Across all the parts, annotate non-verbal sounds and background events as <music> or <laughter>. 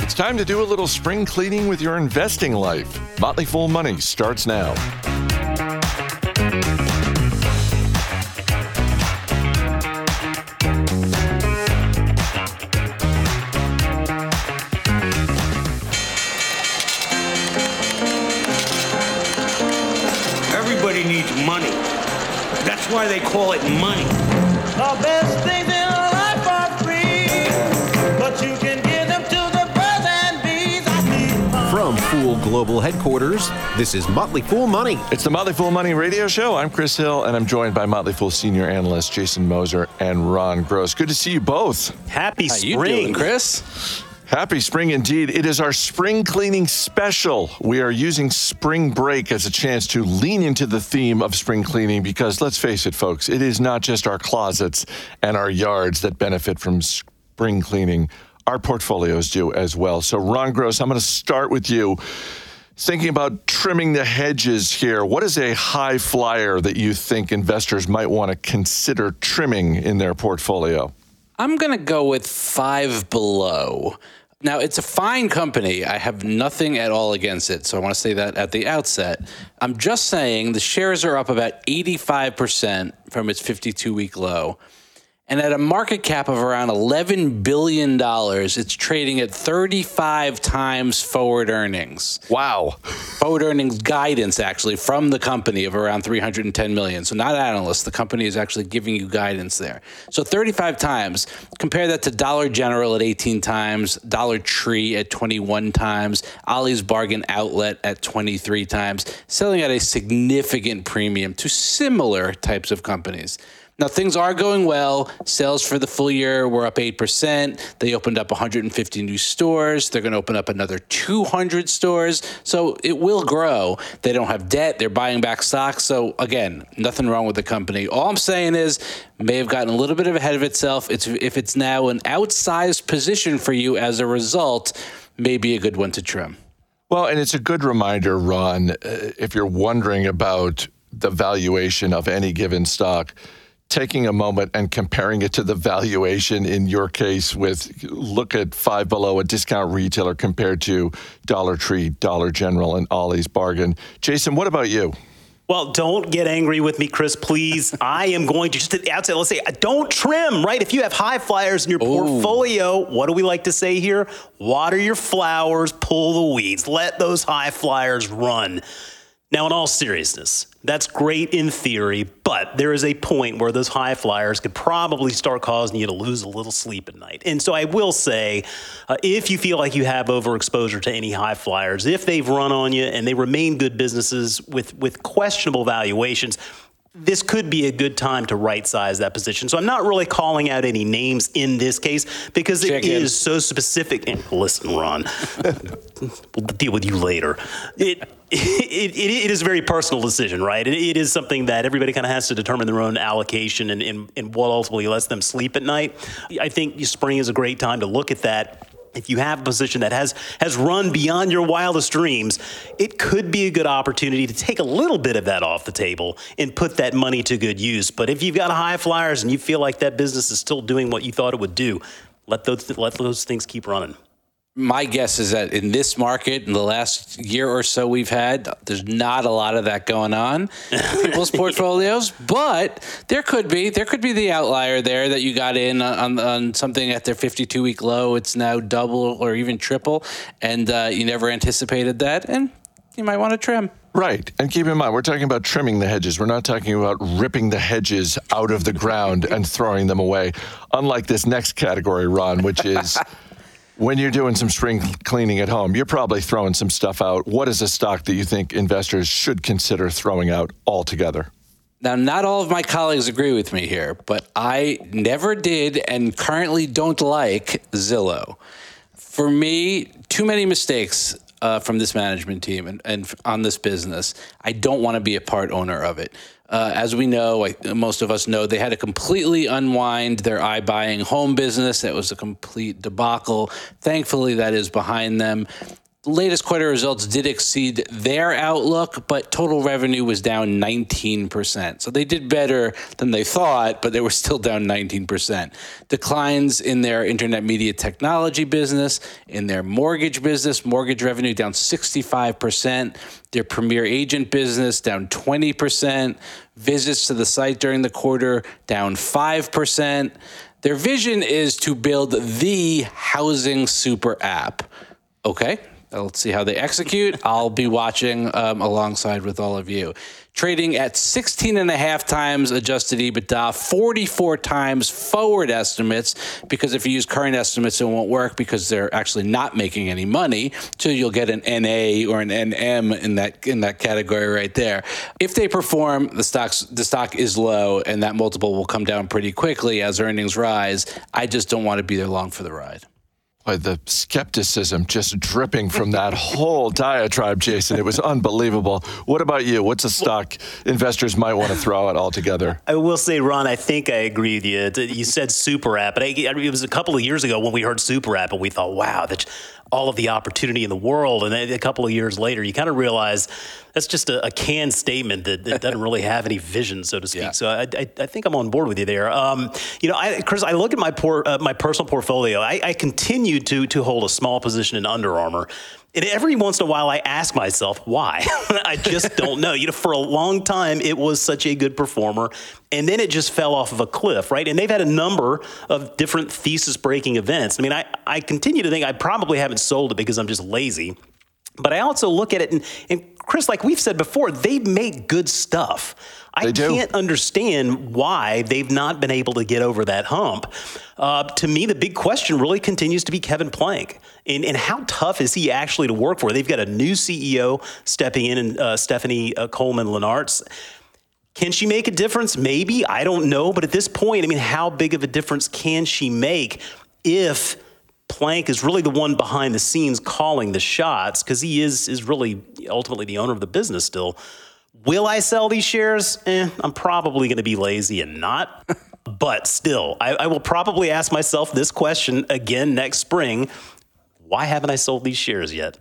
It's time to do a little spring cleaning with your investing life. Motley Fool Money starts now. Everybody needs money. That's why they call it money. Global Headquarters, this is Motley Fool Money. It's the Motley Fool Money Radio Show. I'm Chris Hill, and I'm joined by Motley Fool senior analyst Jason Moser and Ron Gross. Good to see you both. Happy How spring. you doing, Chris? Happy spring indeed. It is our spring cleaning special. We are using spring break as a chance to lean into the theme of spring cleaning because let's face it, folks, it is not just our closets and our yards that benefit from spring cleaning. Our portfolios do as well. So, Ron Gross, I'm going to start with you. Thinking about trimming the hedges here, what is a high flyer that you think investors might want to consider trimming in their portfolio? I'm going to go with five below. Now, it's a fine company. I have nothing at all against it. So I want to say that at the outset. I'm just saying the shares are up about 85% from its 52 week low. And at a market cap of around $11 billion, it's trading at 35 times forward earnings. Wow. forward earnings guidance actually from the company of around 310 million. So not analysts, the company is actually giving you guidance there. So 35 times. Compare that to Dollar General at 18 times, Dollar Tree at 21 times, Ollie's Bargain Outlet at 23 times, selling at a significant premium to similar types of companies. Now, things are going well. Sales for the full year were up 8%. They opened up 150 new stores. They're going to open up another 200 stores. So it will grow. They don't have debt. They're buying back stocks. So, again, nothing wrong with the company. All I'm saying is, may have gotten a little bit ahead of itself. It's, if it's now an outsized position for you as a result, maybe a good one to trim. Well, and it's a good reminder, Ron, uh, if you're wondering about the valuation of any given stock, taking a moment and comparing it to the valuation in your case with look at five below a discount retailer compared to Dollar Tree, Dollar General, and Ollie's Bargain. Jason, what about you? Well, don't get angry with me, Chris, please. <laughs> I am going to just at the outset, let's say, don't trim, right? If you have high flyers in your portfolio, what do we like to say here? Water your flowers, pull the weeds, let those high flyers run. Now, in all seriousness, that's great in theory, but there is a point where those high flyers could probably start causing you to lose a little sleep at night. And so I will say, uh, if you feel like you have overexposure to any high flyers, if they've run on you and they remain good businesses with, with questionable valuations, this could be a good time to right size that position. So I'm not really calling out any names in this case because it Chicken. is so specific. And listen, Ron, <laughs> we'll deal with you later. It, <laughs> it, it, it is a very personal decision, right? It, it is something that everybody kind of has to determine their own allocation and, and, and what ultimately lets them sleep at night. I think spring is a great time to look at that. If you have a position that has has run beyond your wildest dreams, it could be a good opportunity to take a little bit of that off the table and put that money to good use. But if you've got high flyers and you feel like that business is still doing what you thought it would do, let those let those things keep running. My guess is that in this market, in the last year or so we've had, there's not a lot of that going on in <laughs> people's portfolios. But there could be, there could be the outlier there that you got in on, on something at their 52 week low. It's now double or even triple, and uh, you never anticipated that, and you might want to trim. Right. And keep in mind, we're talking about trimming the hedges. We're not talking about ripping the hedges out of the ground and throwing them away. Unlike this next category, Ron, which is <laughs> when you're doing some spring cleaning at home, you're probably throwing some stuff out. What is a stock that you think investors should consider throwing out altogether? Now, not all of my colleagues agree with me here, but I never did and currently don't like Zillow. For me, too many mistakes uh, from this management team and, and on this business. I don't want to be a part owner of it. Uh, as we know, like most of us know, they had to completely unwind their iBuying home business. That was a complete debacle. Thankfully, that is behind them latest quarter results did exceed their outlook, but total revenue was down 19%. So they did better than they thought, but they were still down 19%. Declines in their internet media technology business, in their mortgage business, mortgage revenue down 65%, their premier agent business down 20%, visits to the site during the quarter down 5%. Their vision is to build the housing super app. Okay, let's see how they execute. I'll be watching um, alongside with all of you. Trading at 16 and a half times adjusted EBITDA, 44 times forward estimates, because if you use current estimates, it won't work because they're actually not making any money. So you'll get an NA or an NM in that in that category right there. If they perform, the stocks the stock is low and that multiple will come down pretty quickly as earnings rise. I just don't want to be there long for the ride. The skepticism just dripping from that <laughs> whole diatribe, Jason. It was unbelievable. What about you? What's a stock investors might want to throw out altogether? I will say, Ron, I think I agree with you. You said super app, but I, it was a couple of years ago when we heard super app and we thought, wow, that's all of the opportunity in the world. And then a couple of years later, you kind of realize that's just a, a canned statement that, that doesn't really have any vision, so to speak. Yeah. So I, I, I think I'm on board with you there. Um, you know, I, Chris, I look at my por- uh, my personal portfolio. I, I continue to to hold a small position in Under Armour. And every once in a while, I ask myself why. <laughs> I just don't know. You know, for a long time, it was such a good performer, and then it just fell off of a cliff, right? And they've had a number of different thesis-breaking events. I mean, I, I continue to think I probably haven't sold it because I'm just lazy. But I also look at it, and, and Chris, like we've said before, they make good stuff. I can't understand why they've not been able to get over that hump. Uh, to me, the big question really continues to be Kevin Plank. And, and how tough is he actually to work for? They've got a new CEO stepping in, and uh, Stephanie uh, Coleman Linnartz. Can she make a difference? Maybe. I don't know. But at this point, I mean, how big of a difference can she make if Plank is really the one behind the scenes calling the shots? Because he is, is really ultimately the owner of the business still. Will I sell these shares? Eh, I'm probably going to be lazy and not. <laughs> but still, I, I will probably ask myself this question again next spring why haven't I sold these shares yet?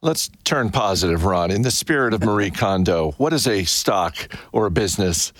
Let's turn positive, Ron. In the spirit of Marie Kondo, what is a stock or a business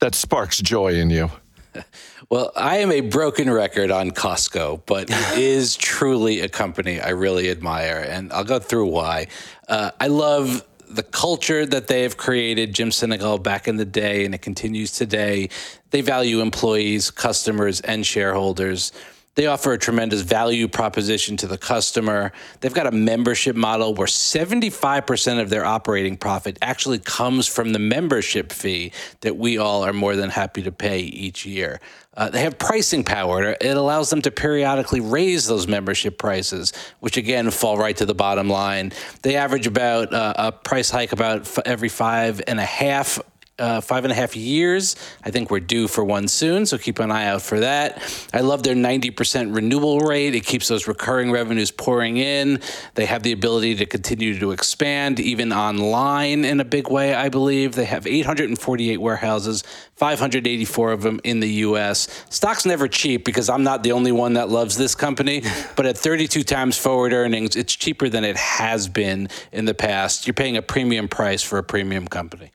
that sparks joy in you? <laughs> Well, I am a broken record on Costco, but it <laughs> is truly a company I really admire, and I'll go through why. Uh, I love the culture that they have created, Jim Sinegal back in the day, and it continues today. They value employees, customers, and shareholders. They offer a tremendous value proposition to the customer. They've got a membership model where 75% of their operating profit actually comes from the membership fee that we all are more than happy to pay each year. Uh, they have pricing power. It allows them to periodically raise those membership prices, which again fall right to the bottom line. They average about uh, a price hike about f- every five and a half uh, five and a half years. I think we're due for one soon, so keep an eye out for that. I love their 90% renewal rate. It keeps those recurring revenues pouring in. They have the ability to continue to expand, even online in a big way, I believe. They have 848 warehouses, 584 of them in the US. Stock's never cheap because I'm not the only one that loves this company, <laughs> but at 32 times forward earnings, it's cheaper than it has been in the past. You're paying a premium price for a premium company.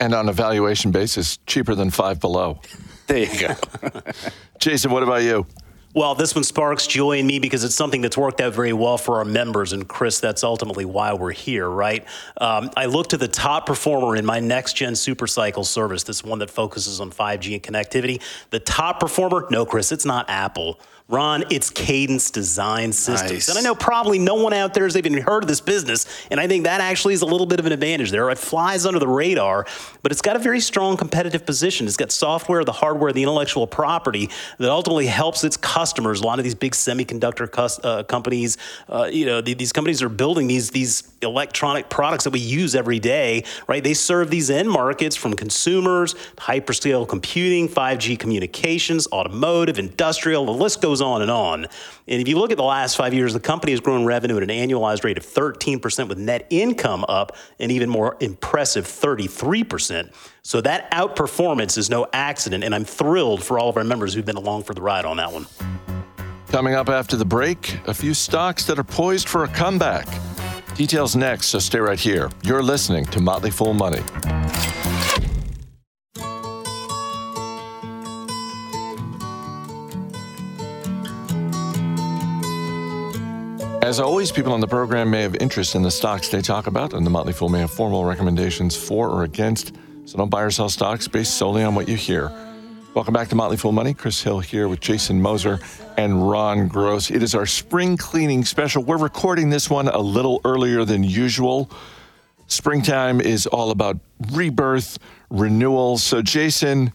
And on a valuation basis, cheaper than five below. There you go. <laughs> Jason, what about you? Well, this one sparks joy in me because it's something that's worked out very well for our members. And Chris, that's ultimately why we're here, right? Um, I look to the top performer in my next gen supercycle service, this one that focuses on 5G and connectivity. The top performer, no, Chris, it's not Apple. Ron, it's Cadence Design Systems. Nice. And I know probably no one out there has even heard of this business. And I think that actually is a little bit of an advantage there. It flies under the radar, but it's got a very strong competitive position. It's got software, the hardware, the intellectual property that ultimately helps its customers. A lot of these big semiconductor cus- uh, companies, uh, you know, th- these companies are building these, these electronic products that we use every day, right? They serve these end markets from consumers, hyperscale computing, 5G communications, automotive, industrial, the list goes on and on. And if you look at the last five years, the company has grown revenue at an annualized rate of 13% with net income up an even more impressive 33%. So that outperformance is no accident, and I'm thrilled for all of our members who've been along for the ride on that one. Coming up after the break, a few stocks that are poised for a comeback. Details next, so stay right here. You're listening to Motley Fool Money. As always, people on the program may have interest in the stocks they talk about, and the Motley Fool may have formal recommendations for or against. So don't buy or sell stocks based solely on what you hear. Welcome back to Motley Fool Money. Chris Hill here with Jason Moser and Ron Gross. It is our spring cleaning special. We're recording this one a little earlier than usual. Springtime is all about rebirth, renewal. So, Jason,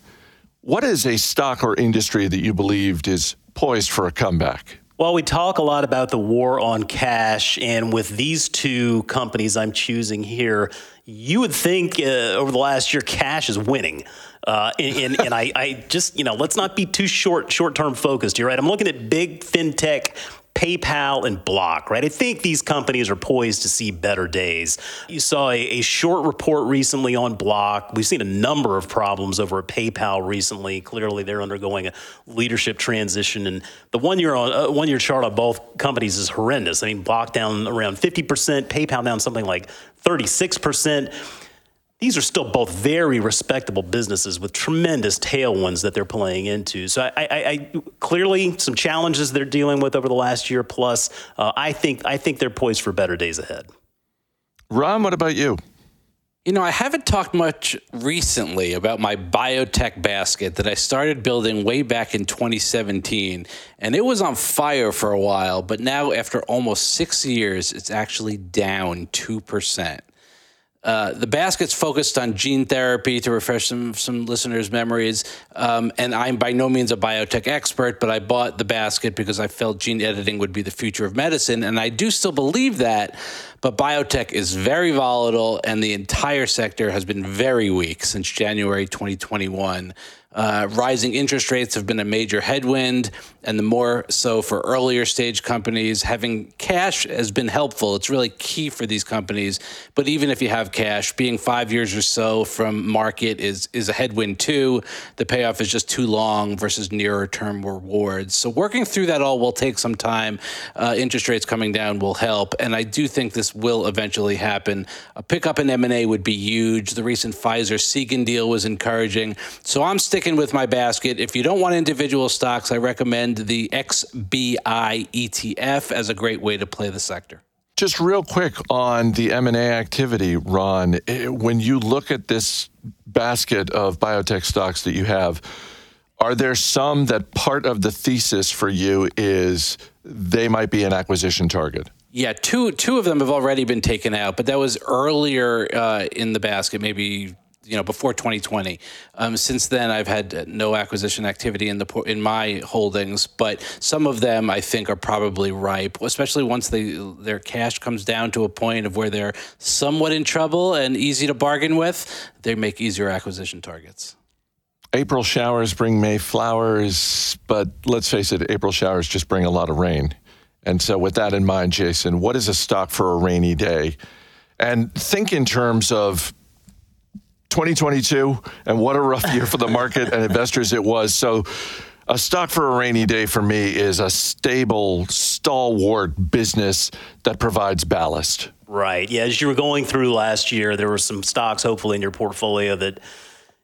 what is a stock or industry that you believed is poised for a comeback? Well, we talk a lot about the war on cash, and with these two companies I'm choosing here, you would think uh, over the last year cash is winning. Uh, and, and, and I, I, just, you know, let's not be too short short term focused here, right? I'm looking at big fintech PayPal and Block, right? I think these companies are poised to see better days. You saw a, a, short report recently on Block. We've seen a number of problems over at PayPal recently. Clearly, they're undergoing a leadership transition, and the one year on uh, one year chart on both companies is horrendous. I mean, Block down around 50%, PayPal down something like 36% these are still both very respectable businesses with tremendous tailwinds that they're playing into. So I, I, I clearly some challenges they're dealing with over the last year plus. Uh, I think I think they're poised for better days ahead. Ron, what about you? You know, I haven't talked much recently about my biotech basket that I started building way back in 2017. And it was on fire for a while, but now, after almost six years, it's actually down 2%. Uh, the basket's focused on gene therapy to refresh some some listeners' memories. Um, and I'm by no means a biotech expert, but I bought the basket because I felt gene editing would be the future of medicine, and I do still believe that. But biotech is very volatile, and the entire sector has been very weak since January 2021. Uh, rising interest rates have been a major headwind, and the more so for earlier stage companies. Having cash has been helpful. It's really key for these companies. But even if you have cash, being five years or so from market is is a headwind too. The payoff is just too long versus nearer term rewards. So working through that all will take some time. Uh, interest rates coming down will help, and I do think this will eventually happen. A pickup in M and A would be huge. The recent Pfizer Seagen deal was encouraging. So I'm sticking sticking with my basket. If you don't want individual stocks, I recommend the XBI ETF as a great way to play the sector. Just real quick on the M&A activity, Ron, eh, when you look at this basket of biotech stocks that you have, are there some that part of the thesis for you is they might be an acquisition target? Yeah, two two of them have already been taken out, but that was earlier uh, in the basket, maybe you know before 2020. Um, since then, I've had no acquisition activity in the in my holdings, but some of them I think are probably ripe, especially once they their cash comes down to a point of where they're somewhat in trouble and easy to bargain with. They make easier acquisition targets. April showers bring May flowers, but let's face it, April showers just bring a lot of rain. And so, with that in mind, Jason, what is a stock for a rainy day? And think in terms of 2022, and what a rough year for the market and investors it was. So, a stock for a rainy day for me is a stable, stalwart business that provides ballast. Right. Yeah. As you were going through last year, there were some stocks, hopefully, in your portfolio that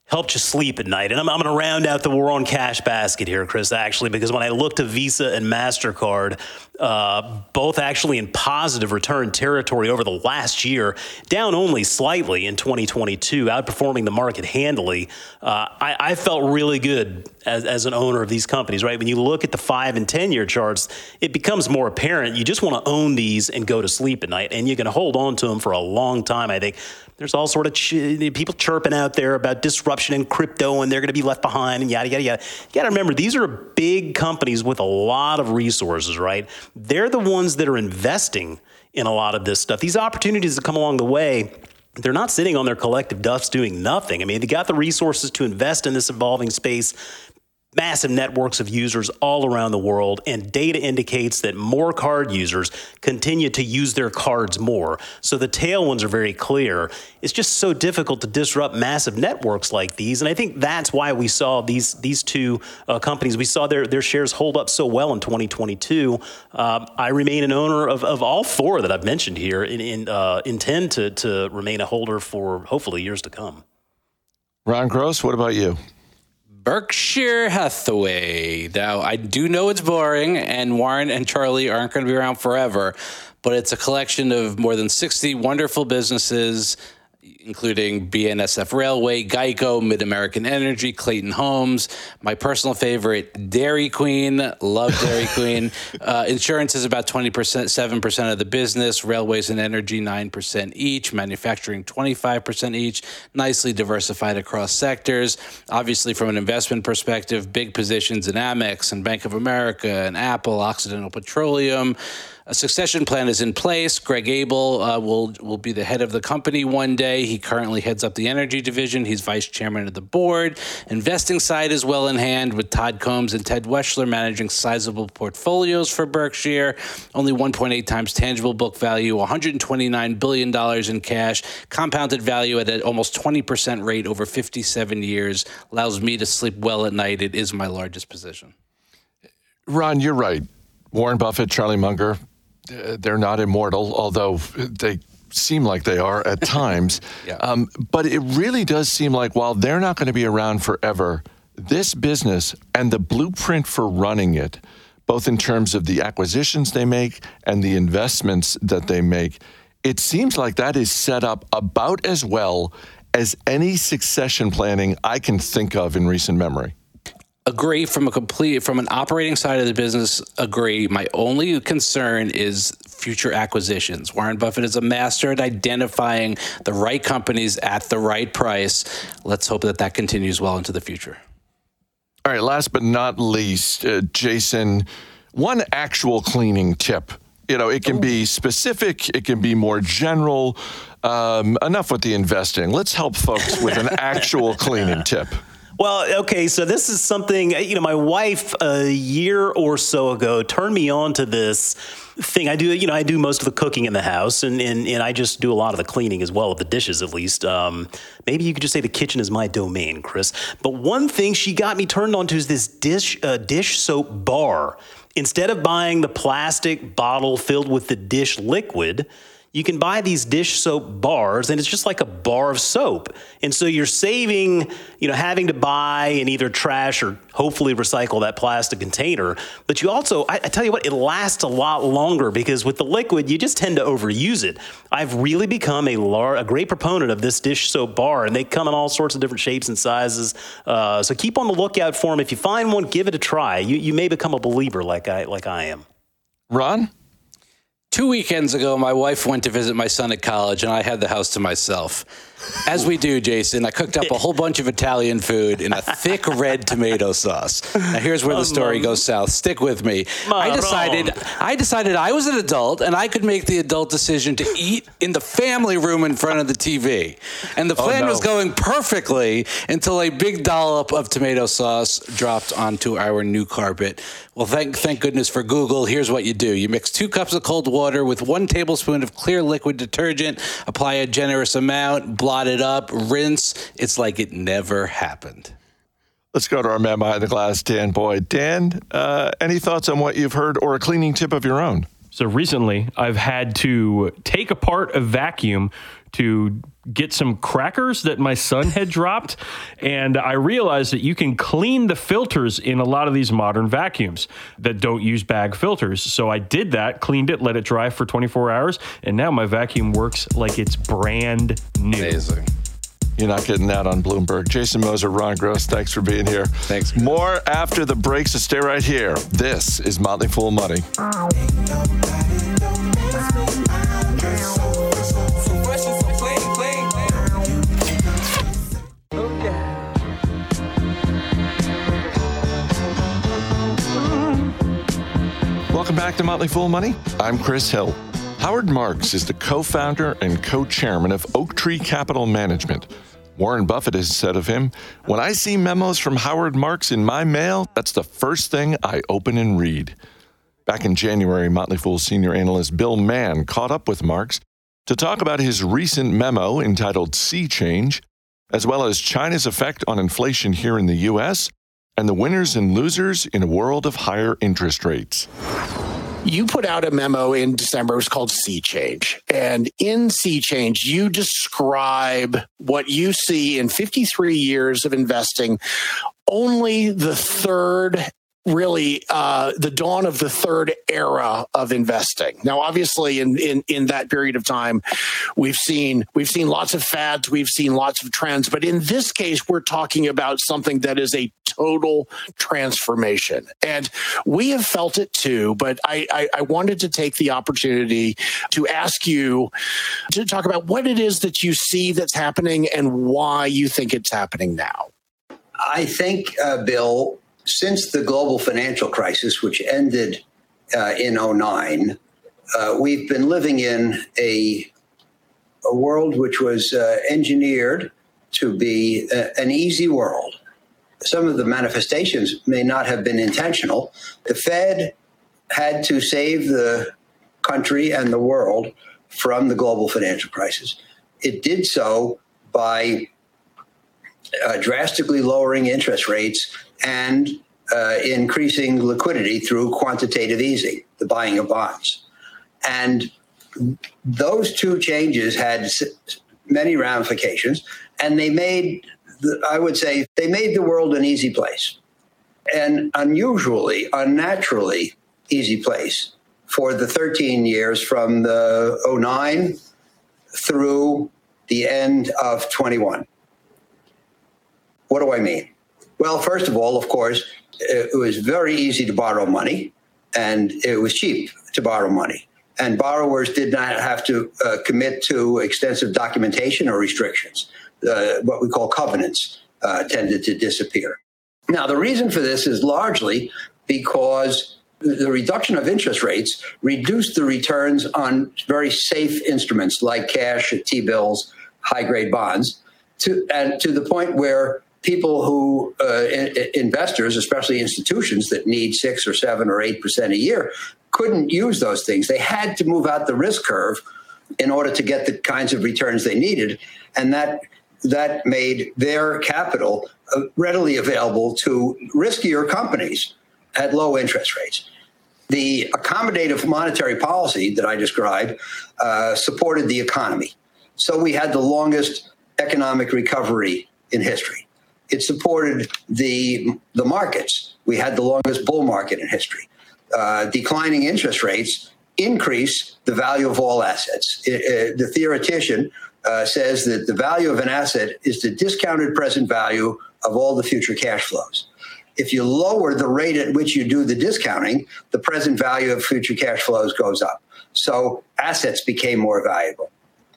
helped you sleep at night. And I'm, I'm going to round out the war on cash basket here, Chris, actually, because when I looked to Visa and MasterCard, uh, both actually in positive return territory over the last year, down only slightly in 2022, outperforming the market handily. Uh, I, I, felt really good as, as an owner of these companies, right? When you look at the five and 10 year charts, it becomes more apparent. You just want to own these and go to sleep at night, and you can hold on to them for a long time, I think. There's all sort of ch- people chirping out there about disruption in crypto and they're going to be left behind and yada, yada, yada. You got to remember, these are big companies with a lot of resources, right? They're the ones that are investing in a lot of this stuff. These opportunities that come along the way, they're not sitting on their collective duffs doing nothing. I mean, they got the resources to invest in this evolving space. Massive networks of users all around the world, and data indicates that more card users continue to use their cards more. So the tailwinds are very clear. It's just so difficult to disrupt massive networks like these, and I think that's why we saw these these two uh, companies. We saw their their shares hold up so well in 2022. Um, I remain an owner of, of all four that I've mentioned here, and, and uh, intend to to remain a holder for hopefully years to come. Ron Gross, what about you? Berkshire Hathaway. Now, I do know it's boring, and Warren and Charlie aren't going to be around forever, but it's a collection of more than 60 wonderful businesses, including BNSF Railway, Geico, Mid American Energy, Clayton Homes. My personal favorite, Dairy Queen. Love Dairy <laughs> Queen. Uh, insurance is about 20%, 7% of the business. Railways and energy, 9% each. Manufacturing, 25% each. Nicely diversified across sectors. Obviously, from an investment perspective, big positions in Amex and Bank of America and Apple, Occidental Petroleum. A succession plan is in place. Greg Abel uh, will will be the head of the company one day. He currently heads up the energy division. He's vice chairman of the board. Investing side is well in hand with Todd Combs and Ted Weschler managing sizable portfolios for Berkshire. Only 1.8 times tangible book value, 129 billion dollars in cash, compounded value at an almost 20% rate over 57 years. Allows me to sleep well at night. It is my largest position. Ron, you're right. Warren Buffett, Charlie Munger, they're not immortal, although they seem like they are at <laughs> times. Yeah. um, but it really does seem like while they're not going to be around forever, this business and the blueprint for running it, both in terms of the acquisitions they make and the investments that they make, it seems like that is set up about as well as any succession planning I can think of in recent memory. Agree from a complete from an operating side of the business agree my only concern is future acquisitions warren buffett is a master at identifying the right companies at the right price let's hope that that continues well into the future All right, last but not least, uh, Jason, one actual cleaning tip. You know, it can be specific, it can be more general. Um, enough with the investing. Let's help folks with an <laughs> actual cleaning tip. Well, okay, so this is something, you know, my wife a year or so ago turned me on to this thing. I do, you know, I do most of the cooking in the house and, and, and I just do a lot of the cleaning as well, of the dishes at least. Um, maybe you could just say the kitchen is my domain, Chris. But one thing she got me turned on to is this dish, uh, dish soap bar. Instead of buying the plastic bottle filled with the dish liquid, you can buy these dish soap bars and it's just like a bar of soap. And so you're saving, you know, having to buy and either trash or hopefully recycle that plastic container. But you also, I, I tell you what, it lasts a lot longer because with the liquid, you just tend to overuse it. I've really become a, lar- a great proponent of this dish soap bar and they come in all sorts of different shapes and sizes. Uh, so keep on the lookout for them. If you find one, give it a try. You, you may become a believer like I, like I am. Ron? Two weekends ago, my wife went to visit my son at college, and I had the house to myself. As we do, Jason, I cooked up a whole bunch of Italian food in a thick red tomato sauce. Now, here's where the story goes south. Stick with me. I decided, I decided I was an adult, and I could make the adult decision to eat in the family room in front of the TV. And the oh, plan no. was going perfectly until a big dollop of tomato sauce dropped onto our new carpet. Well, thank thank goodness for Google. Here's what you do: you mix two cups of cold water with one tablespoon of clear liquid detergent. Apply a generous amount. Blot it up. Rinse. It's like it never happened. Let's go to our man behind the glass, Dan Boyd. Dan, uh, any thoughts on what you've heard or a cleaning tip of your own? So recently, I've had to take apart a vacuum to get some crackers that my son had <laughs> dropped. And I realized that you can clean the filters in a lot of these modern vacuums that don't use bag filters. So I did that, cleaned it, let it dry for 24 hours, and now my vacuum works like it's brand new. Amazing. You're not getting that on Bloomberg. Jason Moser, Ron Gross, thanks for being here. Thanks. More after the break, so stay right here. This is Motley Fool Money. Welcome back to Motley Fool Money. I'm Chris Hill. Howard Marks is the co founder and co chairman of Oaktree Capital Management, Warren Buffett has said of him, When I see memos from Howard Marks in my mail, that's the first thing I open and read. Back in January, Motley Fool senior analyst Bill Mann caught up with Marks to talk about his recent memo entitled Sea Change, as well as China's effect on inflation here in the U.S. and the winners and losers in a world of higher interest rates. You put out a memo in December. It was called Sea Change. And in Sea Change, you describe what you see in 53 years of investing. Only the third really uh, the dawn of the third era of investing. Now, obviously, in, in in that period of time, we've seen we've seen lots of fads, we've seen lots of trends, but in this case, we're talking about something that is a total transformation, and we have felt it too. But I, I, I wanted to take the opportunity to ask you to talk about what it is that you see that's happening and why you think it's happening now. I think, uh, Bill, since the global financial crisis, which ended uh, in 09, uh, we've been living in a, a world which was uh, engineered to be a, an easy world. Some of the manifestations may not have been intentional. The Fed had to save the country and the world from the global financial crisis. It did so by uh, drastically lowering interest rates and uh, increasing liquidity through quantitative easing, the buying of bonds. And those two changes had many ramifications, and they made, the, I would say, they made the world an easy place, an unusually, unnaturally easy place for the 13 years from the 09 through the end of 21. What do I mean? Well, first of all, of course, it was very easy to borrow money and it was cheap to borrow money. And borrowers did not have to uh, commit to extensive documentation or restrictions. Uh, what we call covenants uh, tended to disappear. Now, the reason for this is largely because the reduction of interest rates reduced the returns on very safe instruments like cash, T bills, high grade bonds, to, and to the point where people who investors, especially institutions that need six or seven or eight percent a year, couldn't use those things. They had to move out the risk curve in order to get the kinds of returns they needed, and that that made their capital uh, readily available to riskier companies at low interest rates. The accommodative monetary policy that I described uh, supported the economy. So we had the longest economic recovery in history. It supported the the markets. We had the longest bull market in history. Uh, declining interest rates increase the value of all assets. It, it, the theoretician uh, says that the value of an asset is the discounted present value of all the future cash flows. If you lower the rate at which you do the discounting, the present value of future cash flows goes up. So assets became more valuable.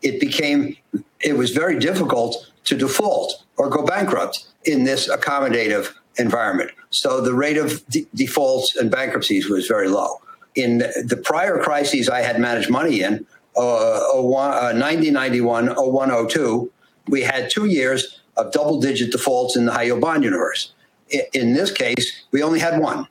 It became, it was very difficult to default or go bankrupt in this accommodative environment. So the rate of de- defaults and bankruptcies was very low. In the prior crises I had managed money in, uh, 01, uh, 01, 02, we had two years of double digit defaults in the high yield bond universe. In, this case, we only had one,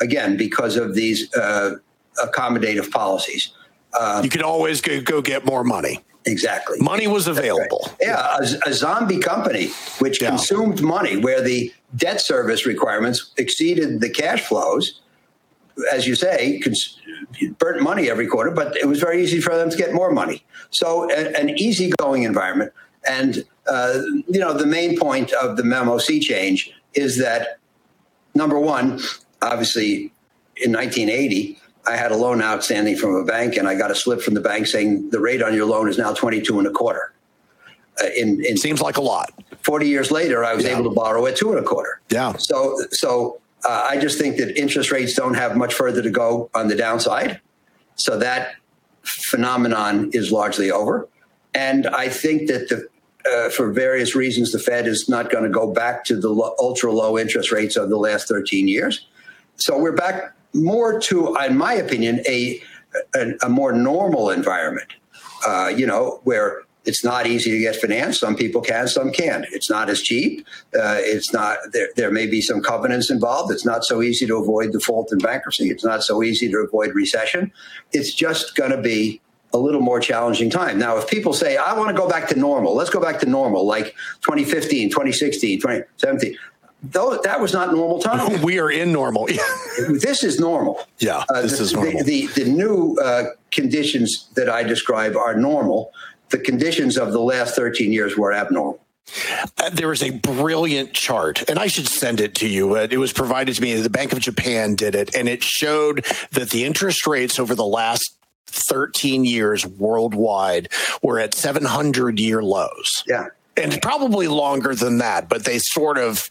again, because of these uh, accommodative policies. Uh, you could always go get more money. Exactly. Money was available. Right. Yeah, a, a, zombie company which yeah. consumed money where the debt service requirements exceeded the cash flows. As you say, cons- burnt money every quarter, but it was very easy for them to get more money. So, a, an easygoing environment. And, uh, you know, the main point of the memo sea change is that, number one, obviously in 1980, I had a loan outstanding from a bank, and I got a slip from the bank saying the rate on your loan is now twenty two and a quarter. Uh, in, in, seems like a lot. Forty years later, I was yeah. able to borrow at two and a quarter. Yeah. So so uh, I just think that interest rates don't have much further to go on the downside. So that phenomenon is largely over, and I think that the uh, for various reasons, the Fed is not going to go back to the lo- ultra low interest rates of the last 13 years. So we're back more to, in my opinion, a a, a more normal environment. Uh, you know, where It's not easy to get financed. Some people can, some can't. It's not as cheap. Uh, it's not there. There may be some covenants involved. It's not so easy to avoid default and bankruptcy. It's not so easy to avoid recession. It's just going to be a little more challenging time. Now, if people say, I want to go back to normal, let's go back to normal, like 2015, 2016, 2017. Though that was not normal time. <laughs> We are in normal. <laughs> this is normal. Yeah, Uh, this the, is normal. The, the, the new uh, conditions that I describe are normal. The conditions of the last 13 years were abnormal. Uh, there is a brilliant chart, and I should send it to you. Uh, it was provided to me. The Bank of Japan did it, and it showed that the interest rates over the last 13 years worldwide were at 700 year lows. Yeah. And probably longer than that, but they sort of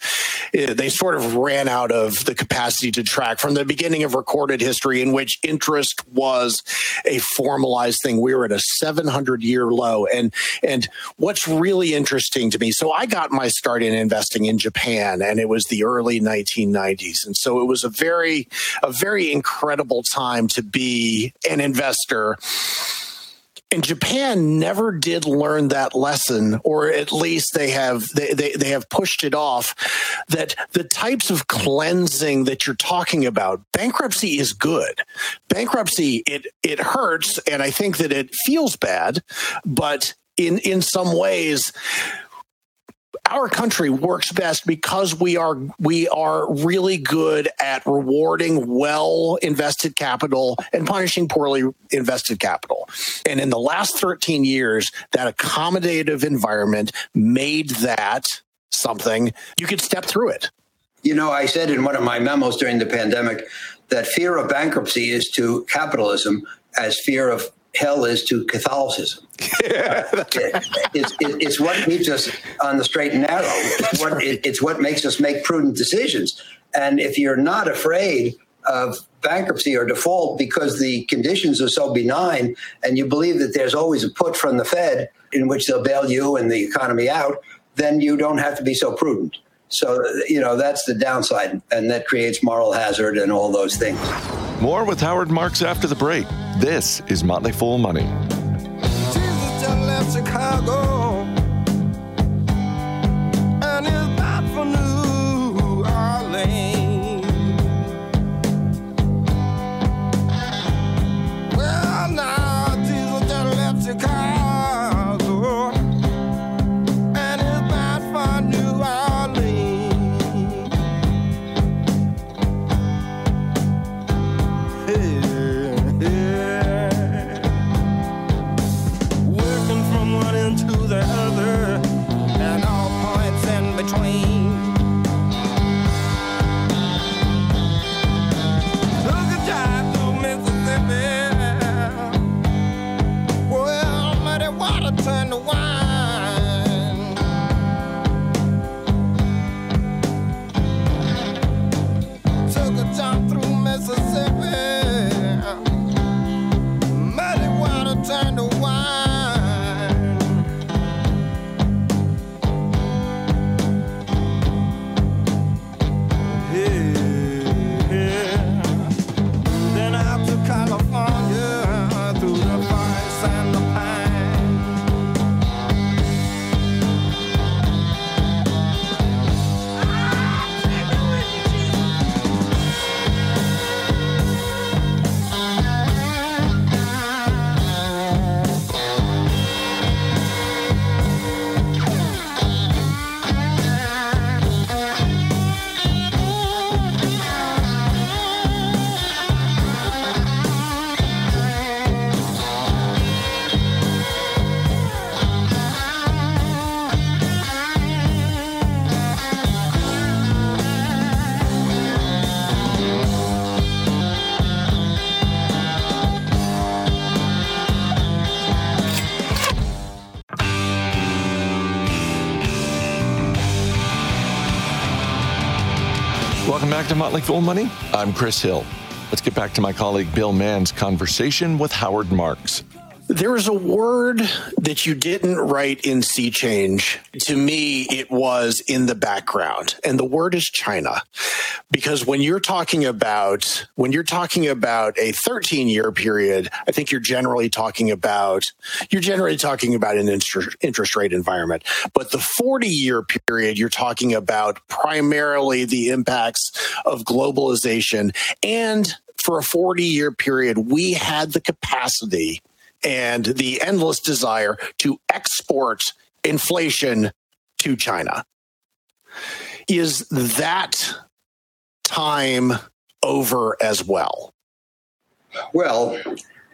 eh, they sort of ran out of the capacity to track from the beginning of recorded history in which interest was a formalized thing. We were at a 700 year low, and and what's really interesting to me. So I got my start in investing in Japan, and it was the early 1990s, and so it was a very a very incredible time to be an investor and Japan never did learn that lesson, or at least they have they, they, they have pushed it off. That the types of cleansing that you're talking about, bankruptcy is good. Bankruptcy it it hurts, and I think that it feels bad, but in in some ways our country works best because we are we are really good at rewarding well invested capital and punishing poorly invested capital. And in the last 13 years, that accommodative environment made that something you could step through it. You know, I said in one of my memos during the pandemic that fear of bankruptcy is to capitalism as fear of hell is to Catholicism. <laughs> It- it's, it- it's what keeps us on the straight and narrow. It's what, it- it's what makes us make prudent decisions. And if you're not afraid of bankruptcy or default because the conditions are so benign and you believe that there's always a put from the Fed in which they'll bail you and the economy out, then you don't have to be so prudent. So, you know, that's the downside, and that creates moral hazard and all those things. More with Howard Marks after the break. This is Motley Fool Money. Back to Motley Fool Money. I'm Chris Hill. Let's get back to my colleague Bill Mann's conversation with Howard Marks. There is a word that you didn't write in Sea Change. To me, it was in the background, and the word is China. Because when you're talking about when you're talking about a 13 year period, I think you're generally talking about you're generally talking about an interest, interest rate environment. But the 40 year period, you're talking about primarily the impacts of globalization and for a 40 year period, we had the capacity and the endless desire to export inflation to China. Is that time over as well? Well,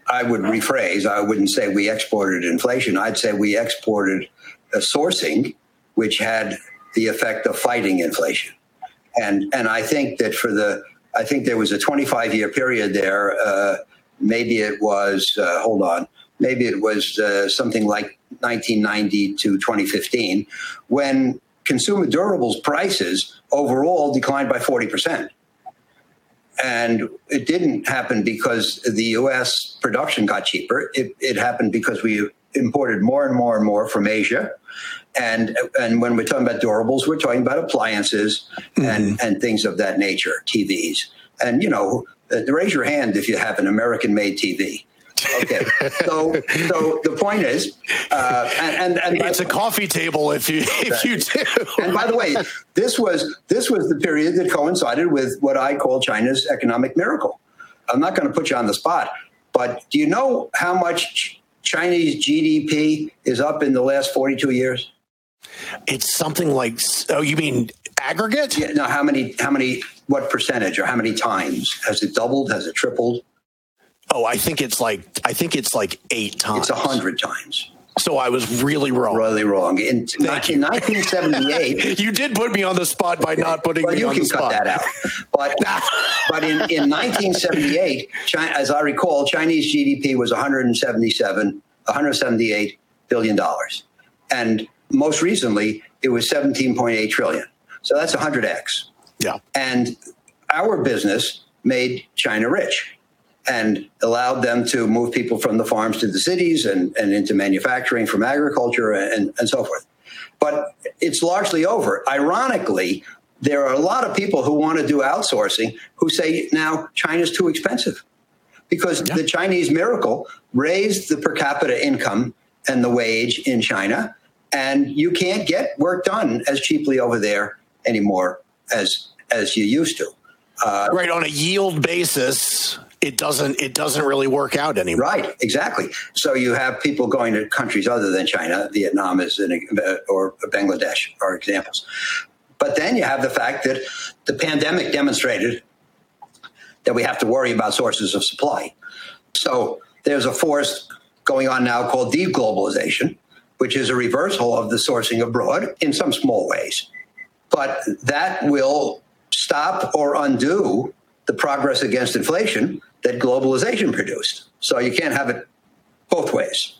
I would rephrase. I wouldn't say we exported inflation. I'd say we exported sourcing, which had the effect of fighting inflation. And and I think that for the I think there was a 25 year period there. Uh, maybe it was uh, hold on. Maybe it was uh, something like 1990 to 2015 when consumer durables prices overall declined by 40 percent. And it didn't happen because the U.S. production got cheaper. It, it happened because we imported more and more and more from Asia. And and when we're talking about durables, we're talking about appliances and, and things of that nature, TVs. And you know, uh, raise your hand if you have an American-made TV. Okay, so so the point is, uh, and, and, and It's a coffee table if you if you do. and by the way, this was this was the period that coincided with what I call China's economic miracle. I'm not going to put you on the spot, but do you know how much Chinese GDP is up in the last 42 years? It's something like oh, you mean aggregate? Yeah, no, how many? How many? What percentage or how many times has it doubled? Has it tripled? Oh, I think it's like I think it's like eight times. It's a hundred times. So I was really wrong. Really wrong. In, in 1978, <laughs> You did put me on the spot by not putting well, me you on can the cut spot. that out. But <laughs> but in, in 1978, China, as I recall, Chinese GDP was 177, 178 billion dollars, and most recently it was 17.8 trillion. So that's 100x. Yeah. And our business made China rich and allowed them to move people from the farms to the cities and, and into manufacturing from agriculture and, and so forth. But it's largely over. Ironically, there are a lot of people who want to do outsourcing who say now China's too expensive because the Chinese miracle raised the per capita income and the wage in China, and you can't get work done as cheaply over there anymore as as you used to. Uh, Right on a yield basis, it doesn't it doesn't really work out anymore. Right, exactly. So you have people going to countries other than China, Vietnam is an, uh, or Bangladesh are examples. But then you have the fact that the pandemic demonstrated that we have to worry about sources of supply. So there's a force going on now called deglobalization, which is a reversal of the sourcing abroad in some small ways. But that will stop or undo the progress against inflation that globalization produced. So you can't have it both ways.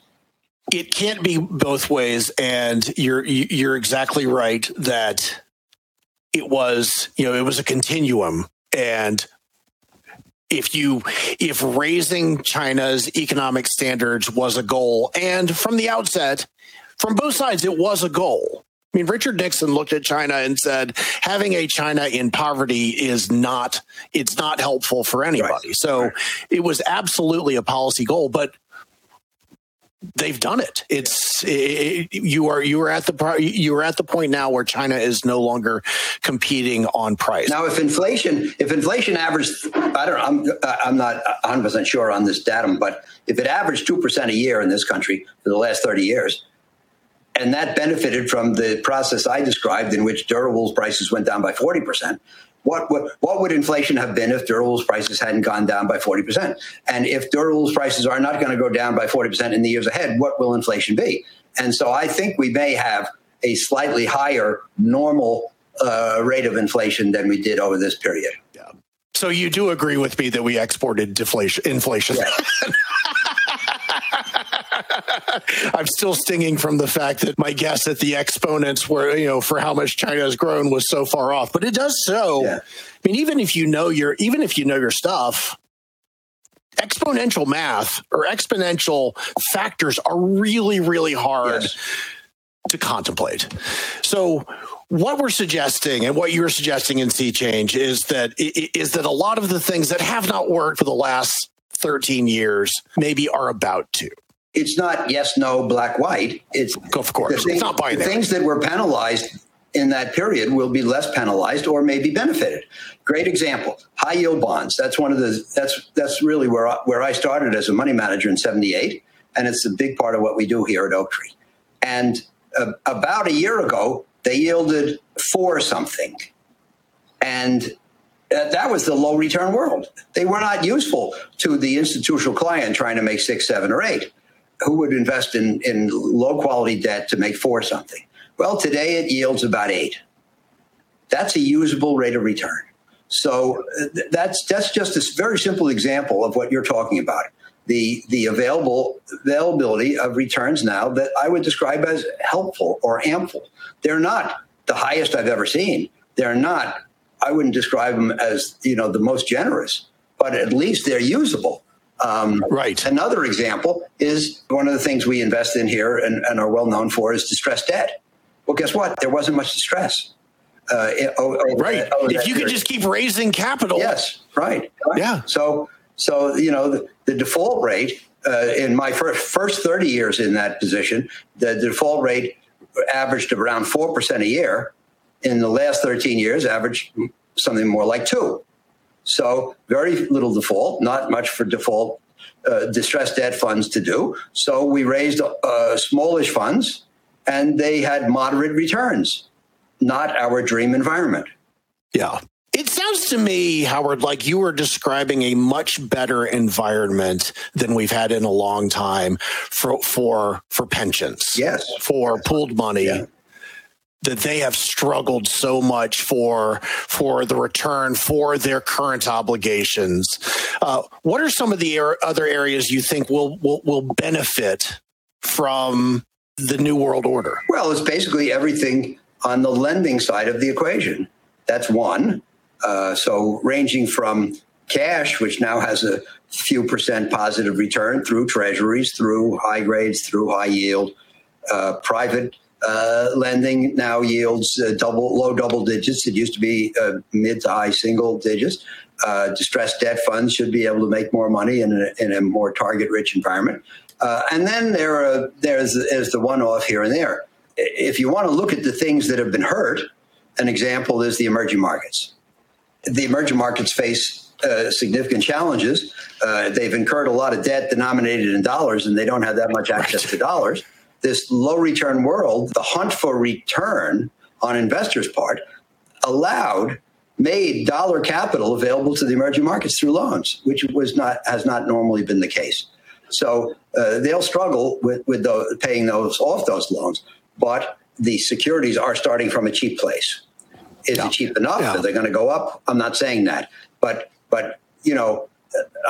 It can't be both ways, and you're you're exactly right that it was you know it was a continuum, and if you if raising China's economic standards was a goal, and from the outset, from both sides, it was a goal. I mean, Richard Nixon looked at China and said, having a China in poverty is not, it's not helpful for anybody. So it was absolutely a policy goal, but they've done it. It's it, you are you are at the you are at the point now where China is no longer competing on price. Now, if inflation, if inflation averaged, I don't, I'm, I'm not 100 percent sure on this datum, but if it averaged two percent a year in this country for the last 30 years, and that benefited from the process I described, in which durables prices went down by 40 percent. What, what what would inflation have been if durables prices hadn't gone down by 40 percent? And if durables prices are not going to go down by 40 percent in the years ahead, what will inflation be? And so I think we may have a slightly higher normal uh, rate of inflation than we did over this period. Yeah. So you do agree with me that we exported deflation inflation. <laughs> <laughs> I'm still stinging from the fact that my guess at the exponents were, you know, for how much China has grown was so far off. But it does show. I mean, even if you know your, even if you know your stuff, exponential math or exponential factors are really, really hard Yes. to contemplate. So what we're suggesting and what you're suggesting in Sea Change is that is that a lot of the things that have not worked for the last 13 years maybe are about to. It's not yes, no, black, white. It's Of course. thing- it's not the binary. things that were penalized in that period will be less penalized or maybe benefited. Great example: high yield bonds. That's one of the. That's that's really where I, where I started as a money manager in '78, and it's a big part of what we do here at Oaktree. And uh, about a year ago, they yielded four something, and uh, that was the low return world. They were not useful to the institutional client trying to make six, seven, or eight, who would invest in, in low quality debt to make four something. Well, today it yields about eight. That's a usable rate of return. So uh, that's that's just a very simple example of what you're talking about. The the available availability of returns now that I would describe as helpful or ample. They're not the highest I've ever seen. They're not. I wouldn't describe them as you know the most generous, but at least they're usable. Um, Right. Another example is one of the things we invest in here and, and are well known for is distressed debt. Well, guess what? There wasn't much distress. Uh, i- o- over right. over If you could just keep raising capital. Yes, right. right. Yeah. So, so you know, the, the default rate uh, in my first first thirty years in that position, the default rate averaged around four percent a year. In the last thirteen years, averaged something more like two. So, very little default, not much for default uh, distressed debt funds to do. So, we raised uh, smallish funds, and they had moderate returns. Not our dream environment. Yeah. It sounds to me, Howard, like you were describing a much better environment than we've had in a long time for for for pensions. Yes. For pooled money. Yeah. That they have struggled so much for for the return for their current obligations. Uh, what are some of the ar- other areas you think will will, will benefit from the new world order? Well, it's basically everything on the lending side of the equation. That's one. Uh, so ranging from cash, which now has a few percent positive return through treasuries, through high grades, through high yield, uh, private uh, lending now yields uh, double, low double digits. It used to be uh, mid to high single digits. Uh, distressed debt funds should be able to make more money in a, in a more target-rich environment. Uh, and then there are, there's, there's the one-off here and there. If you want to look at the things that have been hurt, an example is the emerging markets. The emerging markets face uh, significant challenges. Uh, they've incurred a lot of debt denominated in dollars, and they don't have that much access to dollars. This low return world, the hunt for return on investors' part, allowed made dollar capital available to the emerging markets through loans, which was not has not normally been the case. So uh, they'll struggle with with those, paying those off those loans, but the securities are starting from a cheap place. Is Yeah. it cheap enough? Yeah. Are they going to go up? I'm not saying that, but but you know,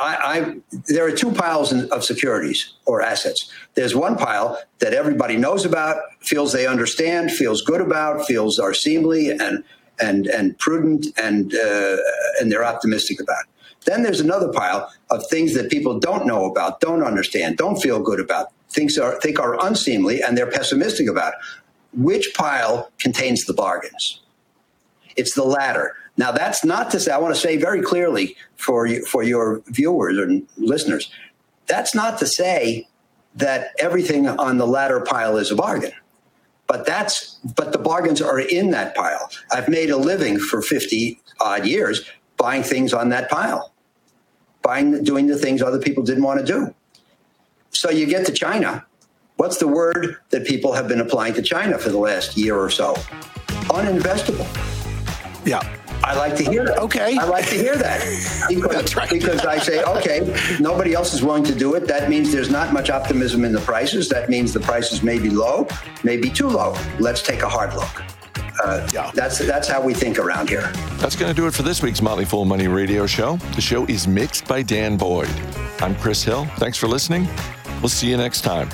I, I there are two piles of securities or assets. There's one pile that everybody knows about, feels they understand, feels good about, feels are seemly and and and prudent, and uh, and they're optimistic about. Then there's another pile of things that people don't know about, don't understand, don't feel good about, things are think are unseemly, and they're pessimistic about. Which pile contains the bargains? It's the latter. Now, that's not to say, I want to say very clearly for you, for your viewers and listeners, that's not to say that everything on the latter pile is a bargain. But that's but the bargains are in that pile. I've made a living for 50 odd years buying things on that pile. Buying doing the things other people didn't want to do. So you get to China. What's the word that people have been applying to China for the last year or so? Uninvestable. Yeah. I like to hear that. Okay. I like to hear that <laughs> because, That's right. because I say, okay, nobody else is willing to do it. That means there's not much optimism in the prices. That means the prices may be low, maybe too low. Let's take a hard look. Uh, Yeah. That's that's how we think around here. That's going to do it for this week's Motley Fool Money Radio Show. The show is mixed by Dan Boyd. I'm Chris Hill. Thanks for listening. We'll see you next time.